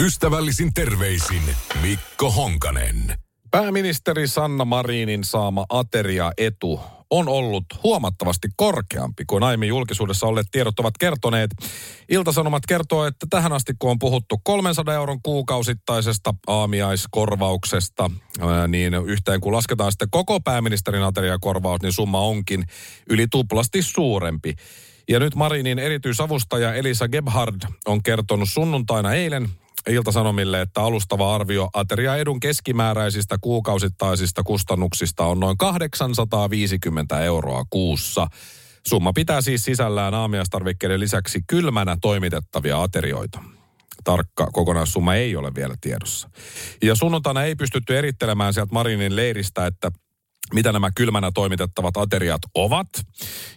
Ystävällisin terveisin Mikko Honkanen. Pääministeri Sanna Marinin saama ateria-etu on ollut huomattavasti korkeampi kuin aiemmin julkisuudessa olleet tiedot ovat kertoneet. Iltasanomat kertoo, että tähän asti kun on puhuttu 300 euron kuukausittaisesta aamiaiskorvauksesta, niin yhteen kun lasketaan sitten koko pääministerin ateriakorvaus, niin summa onkin yli tuplasti suurempi. Ja nyt Marinin erityisavustaja Elisa Gebhard on kertonut sunnuntaina eilen, Iltasanomille, että alustava arvio ateria edun keskimääräisistä kuukausittaisista kustannuksista on noin 850 euroa kuussa. Summa pitää siis sisällään aamiastarvikkeiden lisäksi kylmänä toimitettavia aterioita. Tarkka kokonaissumma ei ole vielä tiedossa. Ja sunnuntaina ei pystytty erittelemään sieltä Marinin leiristä, että mitä nämä kylmänä toimitettavat ateriat ovat.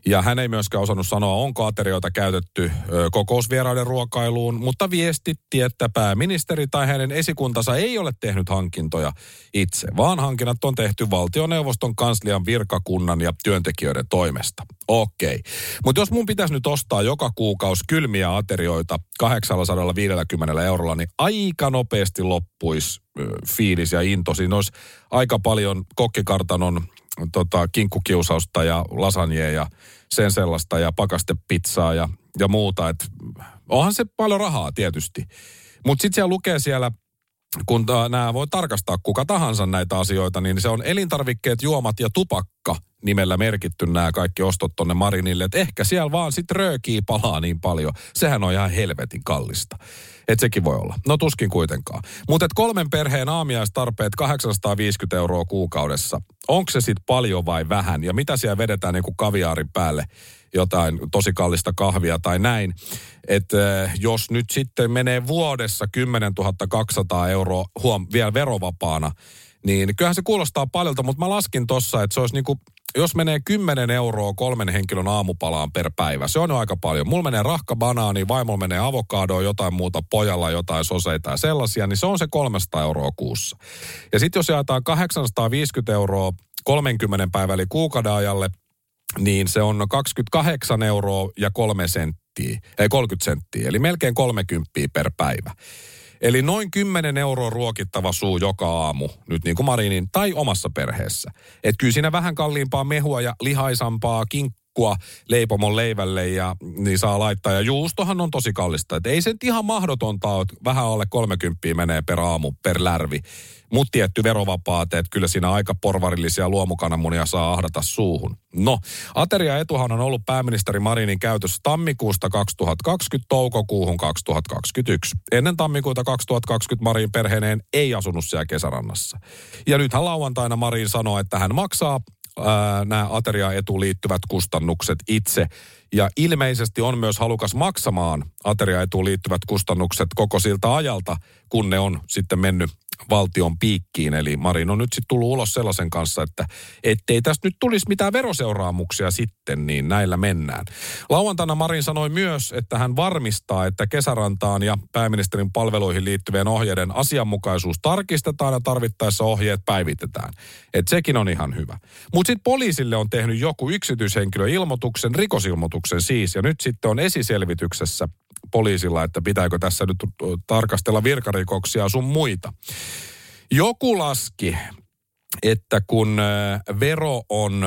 Ja hän ei myöskään osannut sanoa, onko aterioita käytetty kokousvieraiden ruokailuun, mutta viestitti, että pääministeri tai hänen esikuntansa ei ole tehnyt hankintoja itse, vaan hankinnat on tehty valtioneuvoston kanslian virkakunnan ja työntekijöiden toimesta. Okei. Mutta jos mun pitäisi nyt ostaa joka kuukausi kylmiä aterioita 850 eurolla, niin aika nopeasti loppuisi fiilis ja into. Siinä olisi aika paljon kokkikartanon tota, kinkkukiusausta ja lasagne ja sen sellaista ja pakastepizzaa ja, ja muuta. Et, onhan se paljon rahaa tietysti. Mutta sitten siellä lukee siellä kun nämä voi tarkastaa kuka tahansa näitä asioita, niin se on elintarvikkeet, juomat ja tupakka nimellä merkitty nämä kaikki ostot tonne Marinille. Että ehkä siellä vaan sitten röökii palaa niin paljon. Sehän on ihan helvetin kallista. Et sekin voi olla. No tuskin kuitenkaan. Mutta kolmen perheen aamiaistarpeet 850 euroa kuukaudessa. Onko se sitten paljon vai vähän? Ja mitä siellä vedetään niin kuin kaviaarin päälle? Jotain tosi kallista kahvia tai näin. Että jos nyt sitten menee vuodessa 10 200 euroa, huom, vielä verovapaana, niin kyllähän se kuulostaa paljolta, mutta mä laskin tossa, että se olisi niinku jos menee 10 euroa kolmen henkilön aamupalaan per päivä, se on jo aika paljon. Mulla menee rahka banaani, vaimolla menee avokadoa, jotain muuta, pojalla jotain soseita ja sellaisia, niin se on se 300 euroa kuussa. Ja sitten jos jaetaan 850 euroa 30 päivä eli kuukauden ajalle, niin se on 28 euroa ja 3 senttiä, ei 30 senttiä, eli melkein 30 per päivä. Eli noin 10 euroa ruokittava suu joka aamu, nyt niin kuin Marinin, tai omassa perheessä. Että kyllä siinä vähän kalliimpaa mehua ja lihaisampaa kinkkua leipomon leivälle ja niin saa laittaa. Ja juustohan on tosi kallista. Et ei se ihan mahdotonta ole, että vähän alle 30 menee per aamu per lärvi mutta tietty verovapaate, että kyllä siinä aika porvarillisia luomukananmunia saa ahdata suuhun. No, ateria etuhan on ollut pääministeri Marinin käytössä tammikuusta 2020 toukokuuhun 2021. Ennen tammikuuta 2020 Marin perheeneen ei asunut siellä kesärannassa. Ja nythän lauantaina Marin sanoi, että hän maksaa nämä ateria-etuun liittyvät kustannukset itse. Ja ilmeisesti on myös halukas maksamaan ateria-etuun liittyvät kustannukset koko siltä ajalta, kun ne on sitten mennyt valtion piikkiin. Eli Marin on nyt sitten tullut ulos sellaisen kanssa, että ettei tästä nyt tulisi mitään veroseuraamuksia sitten, niin näillä mennään. Lauantaina Marin sanoi myös, että hän varmistaa, että kesärantaan ja pääministerin palveluihin liittyvien ohjeiden asianmukaisuus tarkistetaan ja tarvittaessa ohjeet päivitetään. Että sekin on ihan hyvä. Mutta sitten poliisille on tehnyt joku yksityishenkilö ilmoituksen, rikosilmoituksen siis, ja nyt sitten on esiselvityksessä poliisilla, että pitääkö tässä nyt tarkastella virkarikoksia sun muita. Joku laski, että kun vero on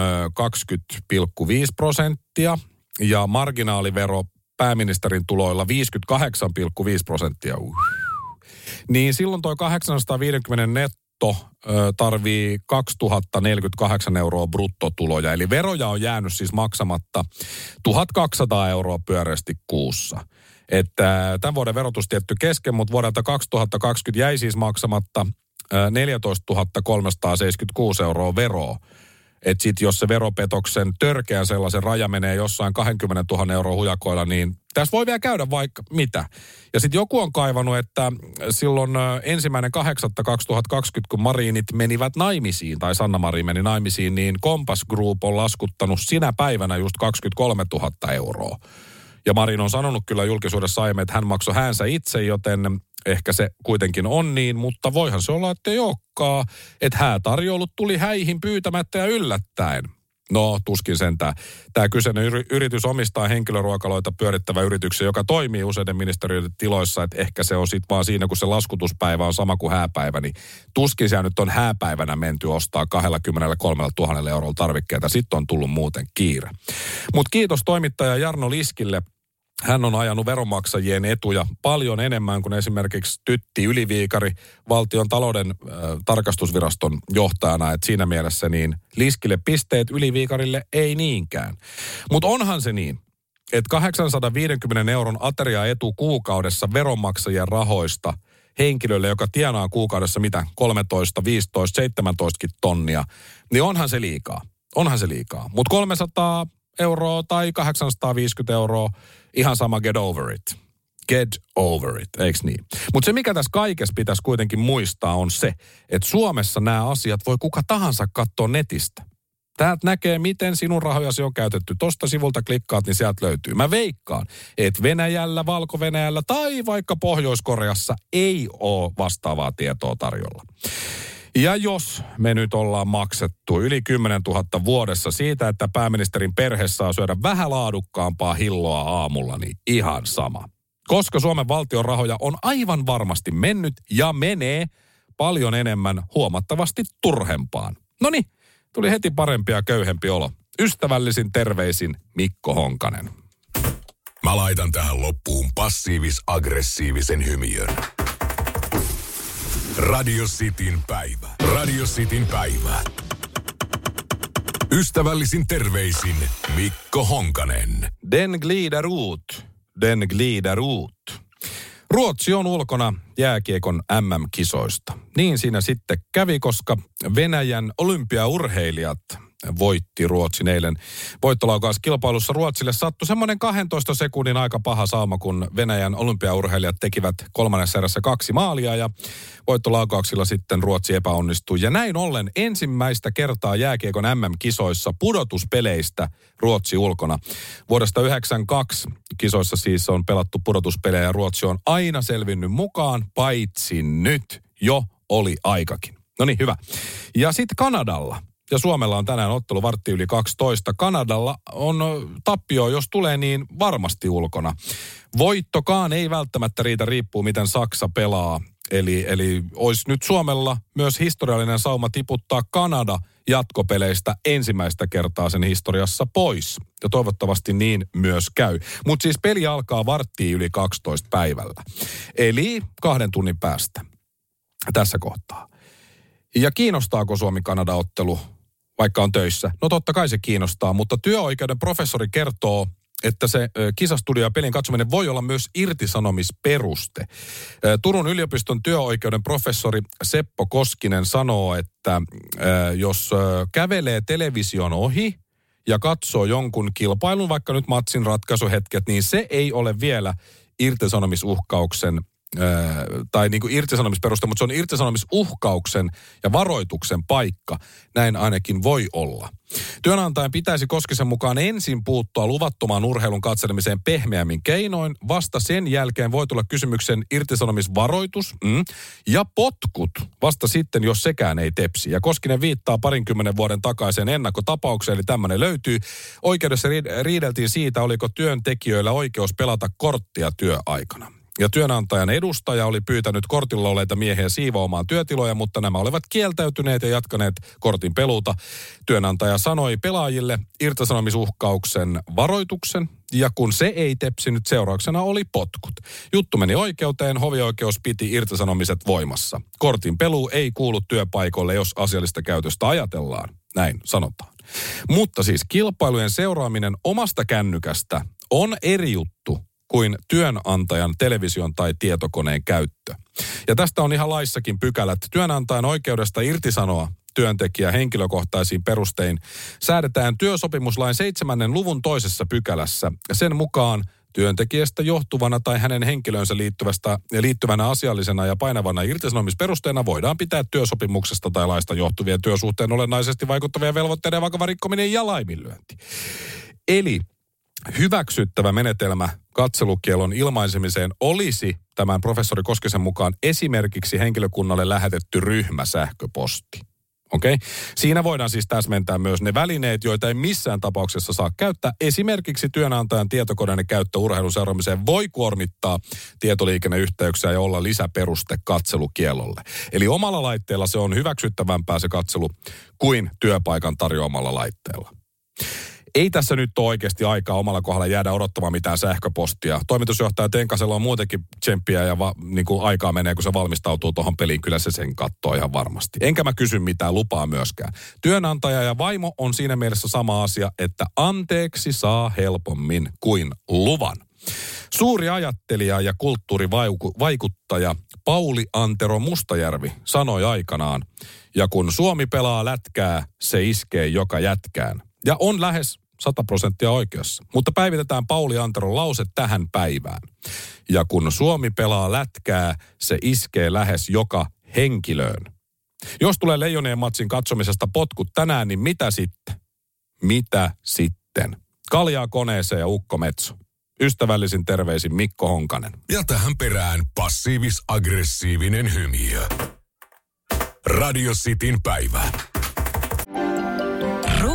20,5 prosenttia ja marginaalivero pääministerin tuloilla 58,5 prosenttia, uh, niin silloin toi 850 netto tarvii 2048 euroa bruttotuloja. Eli veroja on jäänyt siis maksamatta 1200 euroa pyöreästi kuussa. Että tämän vuoden verotus tietty kesken, mutta vuodelta 2020 jäi siis maksamatta 14 376 euroa veroa. Että sitten jos se veropetoksen törkeän sellaisen raja menee jossain 20 000 euroa hujakoilla, niin tässä voi vielä käydä vaikka mitä. Ja sitten joku on kaivannut, että silloin ensimmäinen 8.2020, kun Marinit menivät naimisiin, tai Sanna Marin meni naimisiin, niin Compass Group on laskuttanut sinä päivänä just 23 000 euroa. Ja Marin on sanonut kyllä julkisuudessa aiemmin, että hän maksoi häänsä itse, joten ehkä se kuitenkin on niin, mutta voihan se olla, että ei olekaan. Että häätarjoulut tuli häihin pyytämättä ja yllättäen. No, tuskin sentään. Tämä kyseinen yritys omistaa henkilöruokaloita pyörittävä yrityksen, joka toimii useiden ministeriöiden tiloissa, että ehkä se on sitten vaan siinä, kun se laskutuspäivä on sama kuin hääpäivä, niin tuskin siellä nyt on hääpäivänä menty ostaa 23 000 eurolla tarvikkeita. Sitten on tullut muuten kiire. Mutta kiitos toimittaja Jarno Liskille – hän on ajanut veronmaksajien etuja paljon enemmän kuin esimerkiksi Tytti Yliviikari valtion talouden äh, tarkastusviraston johtajana. Et siinä mielessä niin Liskille pisteet Yliviikarille ei niinkään. Mutta onhan se niin, että 850 euron ateria-etu kuukaudessa veronmaksajien rahoista henkilölle, joka tienaa kuukaudessa mitä 13, 15, 17 tonnia, niin onhan se liikaa. Onhan se liikaa. Mutta 300 euroa tai 850 euroa, ihan sama get over it. Get over it, eikö niin? Mutta se, mikä tässä kaikessa pitäisi kuitenkin muistaa, on se, että Suomessa nämä asiat voi kuka tahansa katsoa netistä. Täältä näkee, miten sinun rahojasi on käytetty. Tosta sivulta klikkaat, niin sieltä löytyy. Mä veikkaan, että Venäjällä, Valko-Venäjällä tai vaikka Pohjois-Koreassa ei ole vastaavaa tietoa tarjolla. Ja jos me nyt ollaan maksettu yli 10 000 vuodessa siitä, että pääministerin perhe saa syödä vähän laadukkaampaa hilloa aamulla, niin ihan sama. Koska Suomen valtion rahoja on aivan varmasti mennyt ja menee paljon enemmän huomattavasti turhempaan. No niin, tuli heti parempi ja köyhempi olo. Ystävällisin terveisin Mikko Honkanen. Mä laitan tähän loppuun passiivis-aggressiivisen hymiön. Radio Cityn päivä. Radio Cityn päivä. Ystävällisin terveisin Mikko Honkanen. Den glider ut. Den glider ut. Ruotsi on ulkona jääkiekon MM-kisoista. Niin siinä sitten kävi, koska Venäjän olympiaurheilijat voitti Ruotsin eilen voittolaukauskilpailussa. Ruotsille sattui semmoinen 12 sekunnin aika paha saama, kun Venäjän olympiaurheilijat tekivät kolmannessa erässä kaksi maalia ja voittolaukauksilla sitten Ruotsi epäonnistui. Ja näin ollen ensimmäistä kertaa jääkiekon MM-kisoissa pudotuspeleistä Ruotsi ulkona. Vuodesta 92 kisoissa siis on pelattu pudotuspelejä ja Ruotsi on aina selvinnyt mukaan, paitsi nyt jo oli aikakin. No niin, hyvä. Ja sitten Kanadalla ja Suomella on tänään ottelu vartti yli 12. Kanadalla on tappio, jos tulee niin varmasti ulkona. Voittokaan ei välttämättä riitä, riippuu miten Saksa pelaa. Eli, eli olisi nyt Suomella myös historiallinen sauma tiputtaa Kanada jatkopeleistä ensimmäistä kertaa sen historiassa pois. Ja toivottavasti niin myös käy. Mutta siis peli alkaa varttiin yli 12 päivällä. Eli kahden tunnin päästä tässä kohtaa. Ja kiinnostaako Suomi-Kanada-ottelu vaikka on töissä? No totta kai se kiinnostaa, mutta työoikeuden professori kertoo, että se kisastudio ja pelin katsominen voi olla myös irtisanomisperuste. Turun yliopiston työoikeuden professori Seppo Koskinen sanoo, että jos kävelee television ohi ja katsoo jonkun kilpailun, vaikka nyt matsin ratkaisuhetket, niin se ei ole vielä irtisanomisuhkauksen tai niin kuin irtisanomisperuste, mutta se on irtisanomisuhkauksen ja varoituksen paikka. Näin ainakin voi olla. Työnantajan pitäisi Koskisen mukaan ensin puuttua luvattomaan urheilun katselemiseen pehmeämmin keinoin. Vasta sen jälkeen voi tulla kysymyksen irtisanomisvaroitus mm, ja potkut vasta sitten, jos sekään ei tepsi. Ja Koskinen viittaa parinkymmenen vuoden takaiseen ennakkotapaukseen, eli tämmöinen löytyy. Oikeudessa riideltiin siitä, oliko työntekijöillä oikeus pelata korttia työaikana. Ja työnantajan edustaja oli pyytänyt kortilla oleita miehiä siivoamaan työtiloja, mutta nämä olivat kieltäytyneet ja jatkaneet kortin peluuta. Työnantaja sanoi pelaajille irtisanomisuhkauksen varoituksen, ja kun se ei tepsinyt, seurauksena oli potkut. Juttu meni oikeuteen, hovioikeus piti irtisanomiset voimassa. Kortin pelu ei kuulu työpaikoille, jos asiallista käytöstä ajatellaan. Näin sanotaan. Mutta siis kilpailujen seuraaminen omasta kännykästä on eri juttu kuin työnantajan television tai tietokoneen käyttö. Ja tästä on ihan laissakin pykälät. Työnantajan oikeudesta irtisanoa työntekijä henkilökohtaisiin perustein säädetään työsopimuslain seitsemännen luvun toisessa pykälässä. Sen mukaan työntekijästä johtuvana tai hänen henkilönsä liittyvästä, liittyvänä asiallisena ja painavana irtisanomisperusteena voidaan pitää työsopimuksesta tai laista johtuvien työsuhteen olennaisesti vaikuttavia velvoitteiden vakava rikkominen ja laiminlyönti. Eli hyväksyttävä menetelmä katselukielon ilmaisemiseen olisi tämän professori Koskisen mukaan esimerkiksi henkilökunnalle lähetetty ryhmäsähköposti. Okei? Okay? Siinä voidaan siis täsmentää myös ne välineet, joita ei missään tapauksessa saa käyttää. Esimerkiksi työnantajan tietokoneen käyttö urheiluseuraamiseen voi kuormittaa tietoliikenneyhteyksiä ja olla lisäperuste katselukielolle. Eli omalla laitteella se on hyväksyttävämpää se katselu kuin työpaikan tarjoamalla laitteella ei tässä nyt ole oikeasti aikaa omalla kohdalla jäädä odottamaan mitään sähköpostia. Toimitusjohtaja Tenkasella on muutenkin tsemppiä ja va, niin kuin aikaa menee, kun se valmistautuu tuohon peliin. Kyllä se sen katsoo ihan varmasti. Enkä mä kysy mitään lupaa myöskään. Työnantaja ja vaimo on siinä mielessä sama asia, että anteeksi saa helpommin kuin luvan. Suuri ajattelija ja kulttuurivaikuttaja Pauli Antero Mustajärvi sanoi aikanaan, ja kun Suomi pelaa lätkää, se iskee joka jätkään. Ja on lähes 100 prosenttia oikeassa. Mutta päivitetään Pauli Anteron lause tähän päivään. Ja kun Suomi pelaa lätkää, se iskee lähes joka henkilöön. Jos tulee Leijonien matsin katsomisesta potkut tänään, niin mitä sitten? Mitä sitten? Kaljaa koneeseen ja ukko metso. Ystävällisin terveisin Mikko Honkanen. Ja tähän perään passiivis-aggressiivinen hymiö. Radio Cityn päivä.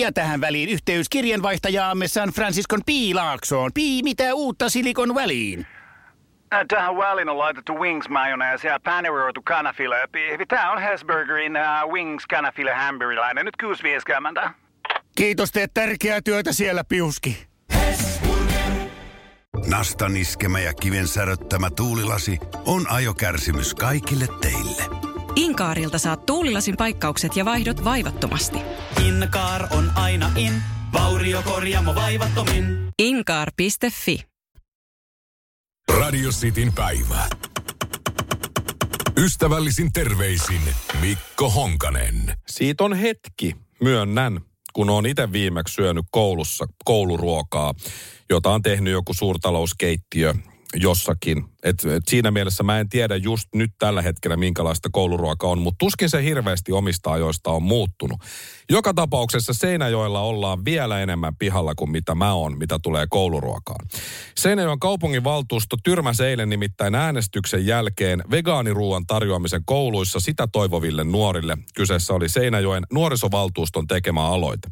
Ja tähän väliin yhteys kirjanvaihtajaamme San Franciscon Piilaaksoon. Pii, mitä uutta Silikon väliin? Tähän väliin on laitettu wings mayonnaise ja paneroitu kanafila. Tämä on Hesburgerin uh, wings kanafila hamburilainen. Nyt kuusi vieskäämäntä. Kiitos, teet tärkeää työtä siellä, Piuski. Nastan iskemä ja kiven säröttämä tuulilasi on ajokärsimys kaikille teille. Inkaarilta saat tuulilasin paikkaukset ja vaihdot vaivattomasti. Inkaar on aina in, vauriokorjaamo vaivattomin. Inkaar.fi Radio Cityn päivä. Ystävällisin terveisin Mikko Honkanen. Siitä on hetki, myönnän, kun on itse viimeksi syönyt koulussa kouluruokaa, jota on tehnyt joku suurtalouskeittiö jossakin. Et, et siinä mielessä mä en tiedä just nyt tällä hetkellä, minkälaista kouluruoka on, mutta tuskin se hirveästi omista ajoista on muuttunut. Joka tapauksessa Seinäjoella ollaan vielä enemmän pihalla kuin mitä mä oon, mitä tulee kouluruokaan. Seinäjoen kaupungin valtuusto tyrmäsi eilen nimittäin äänestyksen jälkeen vegaaniruuan tarjoamisen kouluissa sitä toivoville nuorille. Kyseessä oli Seinäjoen nuorisovaltuuston tekemä aloite.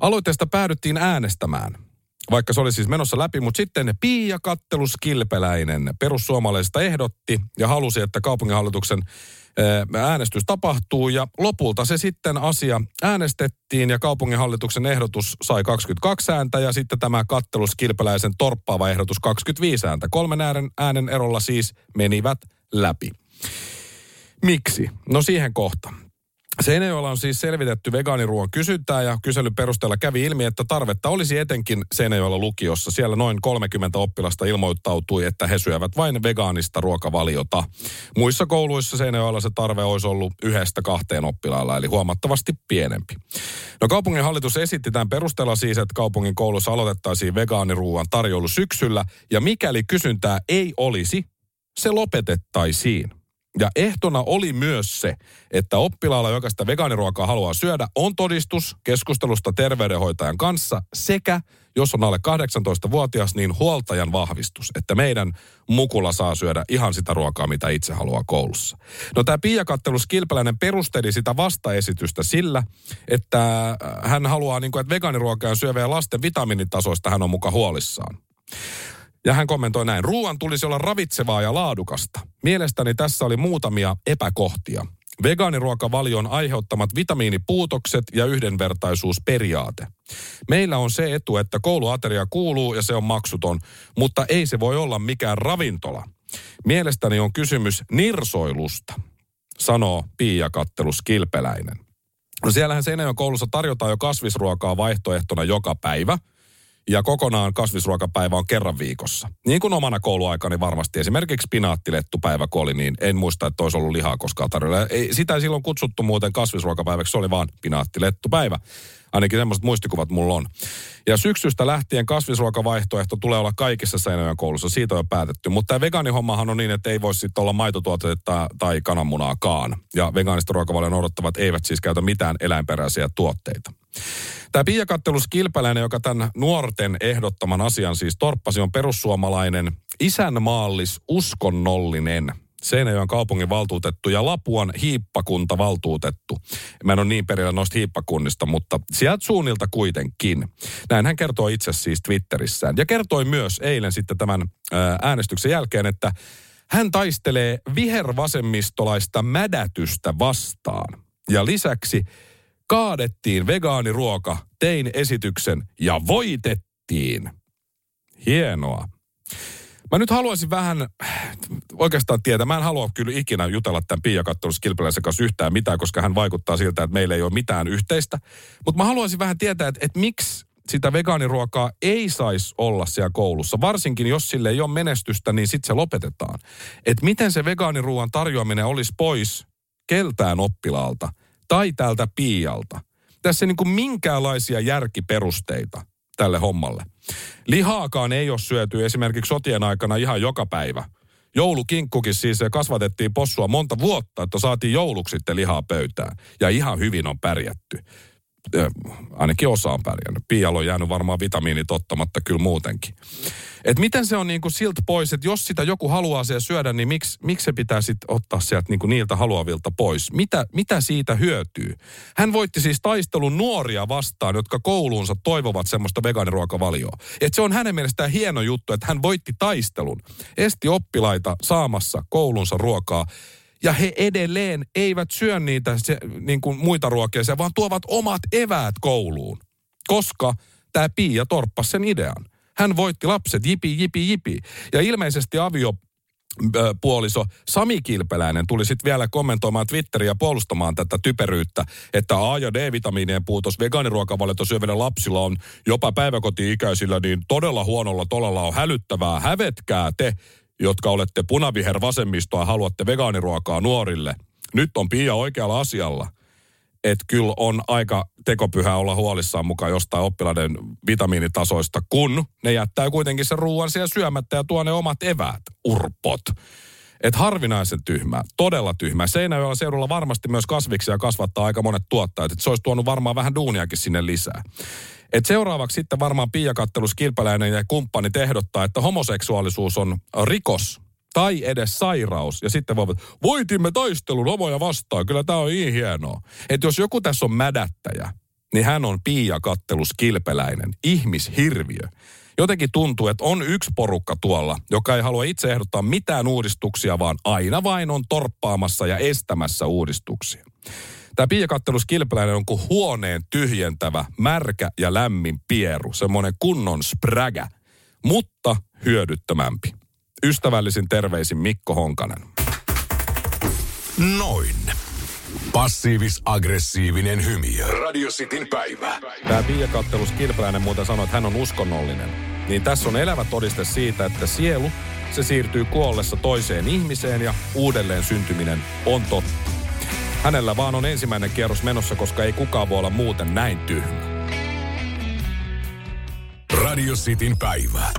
Aloitteesta päädyttiin äänestämään vaikka se oli siis menossa läpi, mutta sitten Pia Kattelus Kilpeläinen perussuomalaisista ehdotti ja halusi, että kaupunginhallituksen äänestys tapahtuu ja lopulta se sitten asia äänestettiin ja kaupunginhallituksen ehdotus sai 22 ääntä ja sitten tämä kattelus kilpeläisen torppaava ehdotus 25 ääntä. Kolmen äänen, äänen erolla siis menivät läpi. Miksi? No siihen kohta. Seinäjoella on siis selvitetty vegaaniruoan kysyntää ja kyselyn perusteella kävi ilmi, että tarvetta olisi etenkin Seinäjoella lukiossa. Siellä noin 30 oppilasta ilmoittautui, että he syövät vain vegaanista ruokavaliota. Muissa kouluissa Seinäjoella se tarve olisi ollut yhdestä kahteen oppilaalla, eli huomattavasti pienempi. No kaupungin hallitus esitti tämän perusteella siis, että kaupungin koulussa aloitettaisiin vegaaniruoan tarjoulu syksyllä, ja mikäli kysyntää ei olisi, se lopetettaisiin. Ja ehtona oli myös se, että oppilaalla, joka sitä vegaaniruokaa haluaa syödä, on todistus keskustelusta terveydenhoitajan kanssa sekä, jos on alle 18-vuotias, niin huoltajan vahvistus, että meidän mukula saa syödä ihan sitä ruokaa, mitä itse haluaa koulussa. No tämä Pia Kattelus Kilpeläinen perusteli sitä vastaesitystä sillä, että hän haluaa, niin kuin, että vegaaniruokaa syövien lasten vitamiinitasoista hän on muka huolissaan. Ja hän kommentoi näin, ruoan tulisi olla ravitsevaa ja laadukasta. Mielestäni tässä oli muutamia epäkohtia. vegaaniruokavalion aiheuttamat vitamiinipuutokset ja yhdenvertaisuusperiaate. Meillä on se etu, että kouluateria kuuluu ja se on maksuton, mutta ei se voi olla mikään ravintola. Mielestäni on kysymys nirsoilusta, sanoo Pia Kattelus Kilpeläinen. No siellähän Seinäjoen koulussa tarjotaan jo kasvisruokaa vaihtoehtona joka päivä. Ja kokonaan kasvisruokapäivä on kerran viikossa. Niin kuin omana kouluaikani varmasti. Esimerkiksi pinaattilettupäivä kun oli, niin en muista, että olisi ollut lihaa koskaan tarjolla. Ei, sitä ei silloin kutsuttu muuten kasvisruokapäiväksi, se oli vaan pinaattilettupäivä. Ainakin semmoiset muistikuvat mulla on. Ja syksystä lähtien kasvisruokavaihtoehto tulee olla kaikissa Seinäjoen koulussa. Siitä on jo päätetty. Mutta tämä vegaanihommahan on niin, että ei voi sitten olla maitotuotetta tai kananmunaakaan. Ja vegaanista ruokavalion odottavat eivät siis käytä mitään eläinperäisiä tuotteita. Tämä Pia Kilpäläinen, joka tämän nuorten ehdottaman asian siis torppasi, on perussuomalainen isänmaallis uskonnollinen Seinäjoen kaupungin valtuutettu ja Lapuan hiippakunta valtuutettu. Mä en ole niin perillä noista hiippakunnista, mutta sieltä suunnilta kuitenkin. Näin hän kertoo itse siis Twitterissään. Ja kertoi myös eilen sitten tämän äänestyksen jälkeen, että hän taistelee vihervasemmistolaista mädätystä vastaan. Ja lisäksi kaadettiin vegaaniruoka, tein esityksen ja voitettiin. Hienoa. Mä nyt haluaisin vähän oikeastaan tietää, mä en halua kyllä ikinä jutella tämän Pia Kattelus Kilpeläisen kanssa yhtään mitään, koska hän vaikuttaa siltä, että meillä ei ole mitään yhteistä. Mutta mä haluaisin vähän tietää, että, että miksi sitä vegaaniruokaa ei saisi olla siellä koulussa. Varsinkin jos sille ei ole menestystä, niin sitten se lopetetaan. Että miten se vegaaniruoan tarjoaminen olisi pois keltään oppilaalta tai tältä Piialta. Tässä ei niin kuin minkäänlaisia järkiperusteita tälle hommalle. Lihaakaan ei ole syöty esimerkiksi sotien aikana ihan joka päivä. Joulukinkkukin siis kasvatettiin possua monta vuotta, että saatiin jouluksi sitten lihaa pöytään. Ja ihan hyvin on pärjätty. Ainakin osa on pärjännyt. Pialo on jäänyt varmaan vitamiinit ottamatta kyllä muutenkin. Et miten se on niinku siltä pois, että jos sitä joku haluaa siellä syödä, niin miksi, miksi se pitää sitten ottaa sieltä niinku niiltä haluavilta pois? Mitä, mitä siitä hyötyy? Hän voitti siis taistelun nuoria vastaan, jotka kouluunsa toivovat semmoista vegaaniruokavalioa. Et se on hänen mielestään hieno juttu, että hän voitti taistelun. Esti oppilaita saamassa koulunsa ruokaa. Ja he edelleen eivät syö niitä se, niin kuin muita ruokia, vaan tuovat omat eväät kouluun. Koska tämä Pia torppasi sen idean. Hän voitti lapset, jipi, jipi, jipi. Ja ilmeisesti avio puoliso Sami Kilpeläinen tuli sitten vielä kommentoimaan Twitteriä puolustamaan tätä typeryyttä, että A- ja D-vitamiinien puutos vegaaniruokavaliota syövillä lapsilla on jopa päiväkoti-ikäisillä niin todella huonolla tolalla on hälyttävää. Hävetkää te, jotka olette punaviher vasemmistoa ja haluatte vegaaniruokaa nuorille. Nyt on Pia oikealla asialla että kyllä on aika tekopyhä olla huolissaan mukaan jostain oppilaiden vitamiinitasoista, kun ne jättää kuitenkin sen ruoan siellä syömättä ja tuo ne omat eväät, urpot. Et harvinaisen tyhmä, todella tyhmä. Seinäjoella seudulla varmasti myös kasviksia kasvattaa aika monet tuottajat, että se olisi tuonut varmaan vähän duuniakin sinne lisää. Et seuraavaksi sitten varmaan Pia Kattelus ja kumppani ehdottaa, että homoseksuaalisuus on rikos tai edes sairaus. Ja sitten voivat, voitimme taistelun homoja vastaan, kyllä tämä on niin hienoa. Että jos joku tässä on mädättäjä, niin hän on Pia Kattelus Kilpeläinen, ihmishirviö. Jotenkin tuntuu, että on yksi porukka tuolla, joka ei halua itse ehdottaa mitään uudistuksia, vaan aina vain on torppaamassa ja estämässä uudistuksia. Tämä Pia Kattelus Kilpeläinen on kuin huoneen tyhjentävä, märkä ja lämmin pieru, semmoinen kunnon sprägä, mutta hyödyttömämpi. Ystävällisin terveisin Mikko Honkanen. Noin. Passiivis-aggressiivinen hymiö. Radio Cityn päivä. Tämä Pia Kattelus Kilpeläinen muuten sanoi, että hän on uskonnollinen. Niin tässä on elävä todiste siitä, että sielu, se siirtyy kuollessa toiseen ihmiseen ja uudelleen syntyminen on totta. Hänellä vaan on ensimmäinen kierros menossa, koska ei kukaan voi olla muuten näin tyhmä. Radio Cityn päivä.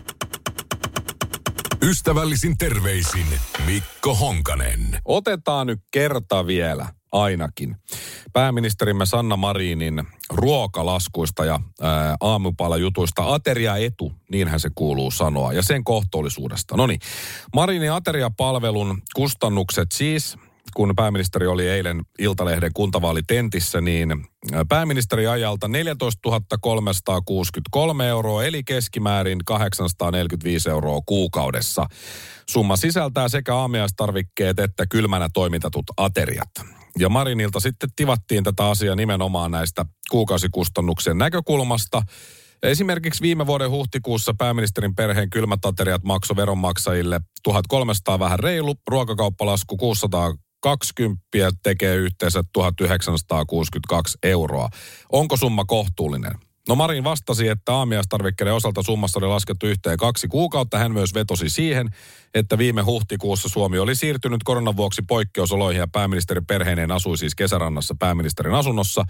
Ystävällisin terveisin Mikko Honkanen. Otetaan nyt kerta vielä ainakin. Pääministerimme Sanna Marinin ruokalaskuista ja ää, aamupalajutuista ateriaetu, niinhän se kuuluu sanoa, ja sen kohtuullisuudesta. No niin, Marinin ateriapalvelun kustannukset siis kun pääministeri oli eilen Iltalehden kuntavaalitentissä, niin pääministeri ajalta 14 363 euroa, eli keskimäärin 845 euroa kuukaudessa. Summa sisältää sekä aamiaistarvikkeet että kylmänä toimitetut ateriat. Ja Marinilta sitten tivattiin tätä asiaa nimenomaan näistä kuukausikustannuksien näkökulmasta. Esimerkiksi viime vuoden huhtikuussa pääministerin perheen kylmät ateriat maksoi veronmaksajille 1300 vähän reilu, ruokakauppalasku 620 tekee yhteensä 1962 euroa. Onko summa kohtuullinen? No Marin vastasi, että aamiaistarvikkeiden osalta summassa oli laskettu yhteen kaksi kuukautta. Hän myös vetosi siihen, että viime huhtikuussa Suomi oli siirtynyt koronan vuoksi poikkeusoloihin ja pääministerin perheineen asui siis kesärannassa pääministerin asunnossa.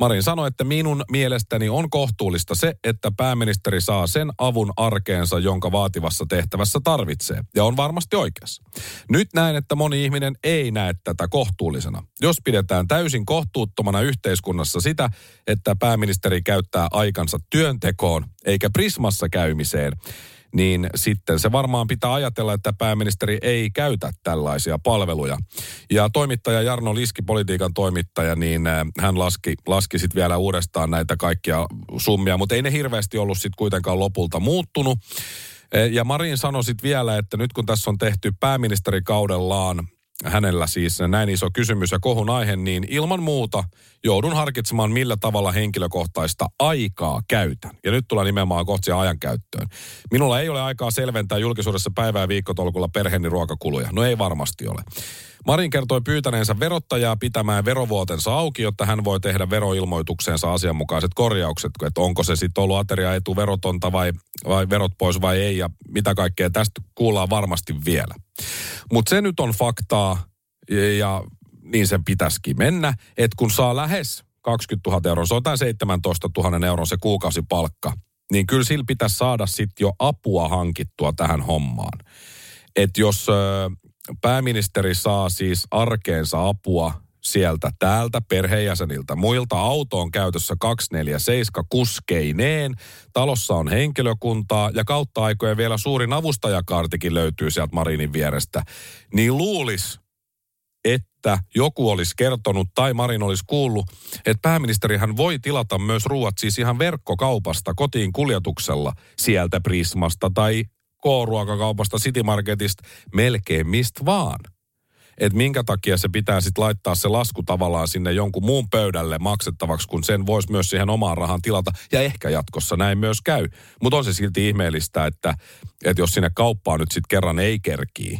Marin sanoi, että minun mielestäni on kohtuullista se, että pääministeri saa sen avun arkeensa, jonka vaativassa tehtävässä tarvitsee. Ja on varmasti oikeassa. Nyt näen, että moni ihminen ei näe tätä kohtuullisena. Jos pidetään täysin kohtuuttomana yhteiskunnassa sitä, että pääministeri käyttää aikansa työntekoon eikä prismassa käymiseen, niin sitten se varmaan pitää ajatella, että pääministeri ei käytä tällaisia palveluja. Ja toimittaja Jarno Liski, politiikan toimittaja, niin äh, hän laski, laski sitten vielä uudestaan näitä kaikkia summia, mutta ei ne hirveästi ollut sitten kuitenkaan lopulta muuttunut. Äh, ja Marin sanoi sitten vielä, että nyt kun tässä on tehty pääministerikaudellaan hänellä siis näin iso kysymys ja kohun aihe, niin ilman muuta joudun harkitsemaan, millä tavalla henkilökohtaista aikaa käytän. Ja nyt tulee nimenomaan ajan käyttöön. Minulla ei ole aikaa selventää julkisuudessa päivää viikkotolkulla perheeni ruokakuluja. No ei varmasti ole. Marin kertoi pyytäneensä verottajaa pitämään verovuotensa auki, jotta hän voi tehdä veroilmoitukseensa asianmukaiset korjaukset, että onko se sitten ollut ateriaetu verotonta vai, vai verot pois vai ei ja mitä kaikkea tästä kuullaan varmasti vielä. Mutta se nyt on faktaa ja niin sen pitäisikin mennä, että kun saa lähes 20 000 euroa, se on 17 000 euroa se kuukausipalkka, niin kyllä sillä pitäisi saada sitten jo apua hankittua tähän hommaan. Että jos pääministeri saa siis arkeensa apua sieltä täältä perheenjäseniltä. Muilta auto on käytössä 247 kuskeineen. Talossa on henkilökuntaa ja kautta aikojen vielä suurin avustajakaartikin löytyy sieltä Marinin vierestä. Niin luulis, että joku olisi kertonut tai Marin olisi kuullut, että pääministerihän voi tilata myös ruuat siis ihan verkkokaupasta kotiin kuljetuksella sieltä Prismasta tai K-ruokakaupasta, City Marketista, melkein mistä vaan. Että minkä takia se pitää sitten laittaa se lasku tavallaan sinne jonkun muun pöydälle maksettavaksi, kun sen voisi myös siihen omaan rahaan tilata. Ja ehkä jatkossa näin myös käy. Mutta on se silti ihmeellistä, että, että jos sinne kauppaan nyt sitten kerran ei kerkii,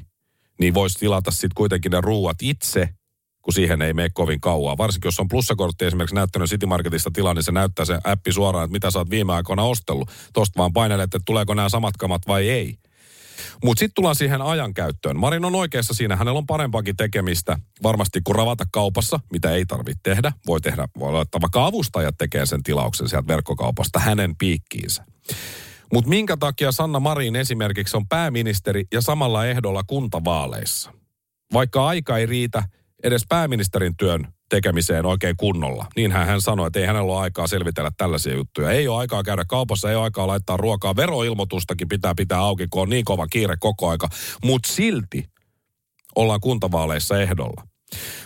niin voisi tilata sitten kuitenkin ne ruuat itse – kun siihen ei mene kovin kauan. Varsinkin jos on plussakortti esimerkiksi näyttänyt City Marketista tilaa, niin se näyttää se appi suoraan, että mitä sä oot viime aikoina ostellut. Tosta vaan painelet, että tuleeko nämä samat kamat vai ei. Mutta sitten tullaan siihen ajankäyttöön. Marin on oikeassa siinä, hänellä on parempakin tekemistä varmasti kuin ravata kaupassa, mitä ei tarvitse tehdä. Voi tehdä, voi laittaa vaikka avustajat tekee sen tilauksen sieltä verkkokaupasta hänen piikkiinsä. Mutta minkä takia Sanna Marin esimerkiksi on pääministeri ja samalla ehdolla kuntavaaleissa? Vaikka aika ei riitä edes pääministerin työn tekemiseen oikein kunnolla. Niinhän hän sanoi, että ei hänellä ole aikaa selvitellä tällaisia juttuja. Ei ole aikaa käydä kaupassa, ei ole aikaa laittaa ruokaa. Veroilmoitustakin pitää pitää auki, kun on niin kova kiire koko aika. Mutta silti ollaan kuntavaaleissa ehdolla.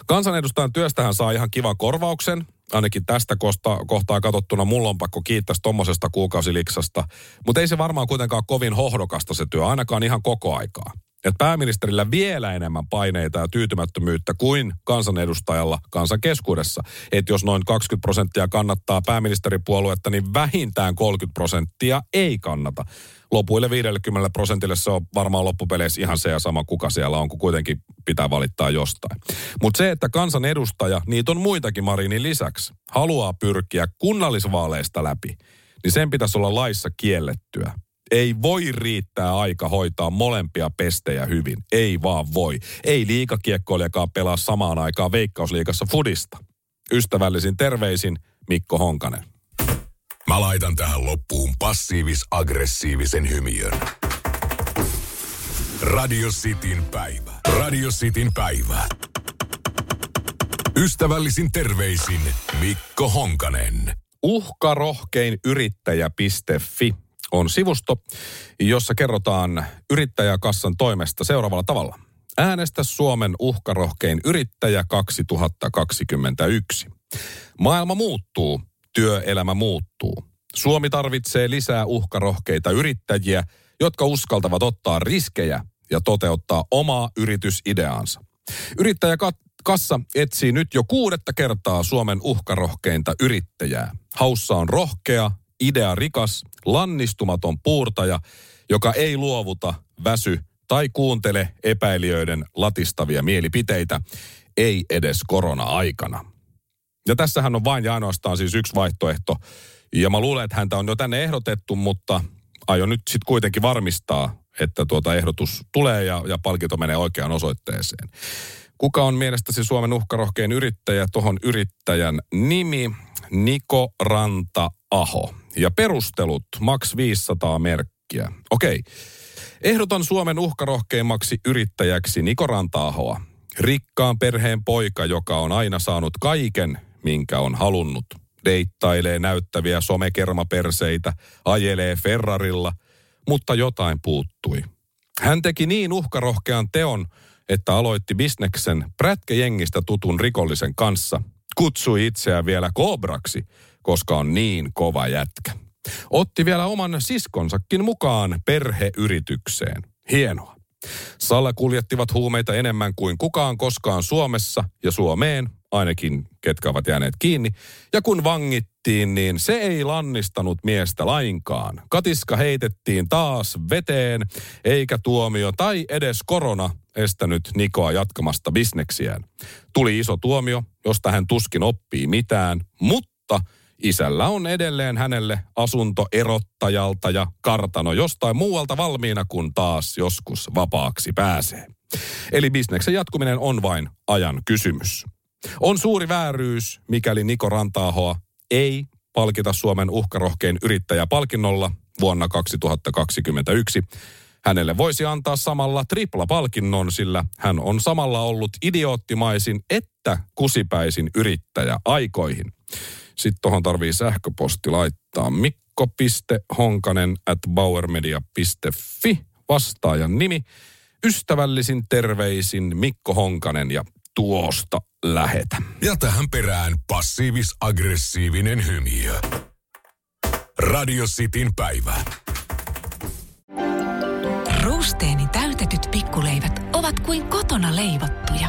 Kansanedustajan työstähän saa ihan kivan korvauksen. Ainakin tästä kohtaa, kohtaa katsottuna mulla on pakko kiittää tuommoisesta kuukausiliksasta. Mutta ei se varmaan kuitenkaan kovin hohdokasta se työ, ainakaan ihan koko aikaa että pääministerillä vielä enemmän paineita ja tyytymättömyyttä kuin kansanedustajalla kansan keskuudessa. Että jos noin 20 prosenttia kannattaa pääministeripuoluetta, niin vähintään 30 prosenttia ei kannata. Lopuille 50 prosentille se on varmaan loppupeleissä ihan se ja sama, kuka siellä on, kun kuitenkin pitää valittaa jostain. Mutta se, että kansanedustaja, niitä on muitakin Marinin lisäksi, haluaa pyrkiä kunnallisvaaleista läpi, niin sen pitäisi olla laissa kiellettyä ei voi riittää aika hoitaa molempia pestejä hyvin. Ei vaan voi. Ei liikakiekkoilijakaan pelaa samaan aikaan Veikkausliikassa fudista. Ystävällisin terveisin Mikko Honkanen. Mä laitan tähän loppuun passiivis-aggressiivisen hymiön. Radio Cityn päivä. Radio Cityn päivä. Ystävällisin terveisin Mikko Honkanen. Uhkarohkein yrittäjä.fi on sivusto, jossa kerrotaan yrittäjäkassan toimesta seuraavalla tavalla. Äänestä Suomen uhkarohkein yrittäjä 2021. Maailma muuttuu, työelämä muuttuu. Suomi tarvitsee lisää uhkarohkeita yrittäjiä, jotka uskaltavat ottaa riskejä ja toteuttaa omaa yritysideaansa. Yrittäjäkassa etsii nyt jo kuudetta kertaa Suomen uhkarohkeinta yrittäjää. Haussa on rohkea, idea rikas, lannistumaton puurtaja, joka ei luovuta, väsy tai kuuntele epäilijöiden latistavia mielipiteitä, ei edes korona-aikana. Ja tässähän on vain ja ainoastaan siis yksi vaihtoehto. Ja mä luulen, että häntä on jo tänne ehdotettu, mutta aion nyt sitten kuitenkin varmistaa, että tuota ehdotus tulee ja, ja palkinto menee oikeaan osoitteeseen. Kuka on mielestäsi Suomen uhkarohkein yrittäjä? Tuohon yrittäjän nimi Niko Ranta Aho. Ja perustelut, maks 500 merkkiä. Okei. Ehdotan Suomen uhkarohkeimmaksi yrittäjäksi Niko Ranta-ahoa. Rikkaan perheen poika, joka on aina saanut kaiken, minkä on halunnut. Deittailee näyttäviä somekermaperseitä, ajelee Ferrarilla, mutta jotain puuttui. Hän teki niin uhkarohkean teon, että aloitti bisneksen prätkäjengistä tutun rikollisen kanssa. Kutsui itseään vielä kobraksi, koska on niin kova jätkä. Otti vielä oman siskonsakin mukaan perheyritykseen. Hienoa. Salla kuljettivat huumeita enemmän kuin kukaan koskaan Suomessa ja Suomeen, ainakin ketkä ovat jääneet kiinni. Ja kun vangittiin, niin se ei lannistanut miestä lainkaan. Katiska heitettiin taas veteen, eikä tuomio tai edes korona estänyt Nikoa jatkamasta bisneksiään. Tuli iso tuomio, josta hän tuskin oppii mitään, mutta isällä on edelleen hänelle asunto erottajalta ja kartano jostain muualta valmiina, kun taas joskus vapaaksi pääsee. Eli bisneksen jatkuminen on vain ajan kysymys. On suuri vääryys, mikäli Niko Rantaahoa ei palkita Suomen uhkarohkein yrittäjäpalkinnolla vuonna 2021. Hänelle voisi antaa samalla tripla-palkinnon, sillä hän on samalla ollut idioottimaisin että kusipäisin yrittäjä aikoihin. Sitten tuohon tarvii sähköposti laittaa mikko.honkanen at bauermedia.fi vastaajan nimi. Ystävällisin terveisin Mikko Honkanen ja tuosta lähetä. Ja tähän perään passiivis-aggressiivinen hymiö. Radio Cityn päivä. Ruusteeni täytetyt pikkuleivät ovat kuin kotona leivottuja,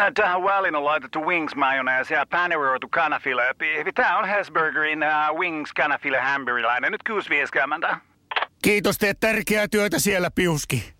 Äh, Tähän väliin on laitettu wings mayonnaise ja paneroitu kanafila. Tämä on Hesburgerin uh, wings kanafila hamburilainen. Nyt 6.50. Kiitos, teet tärkeää työtä siellä, Piuski.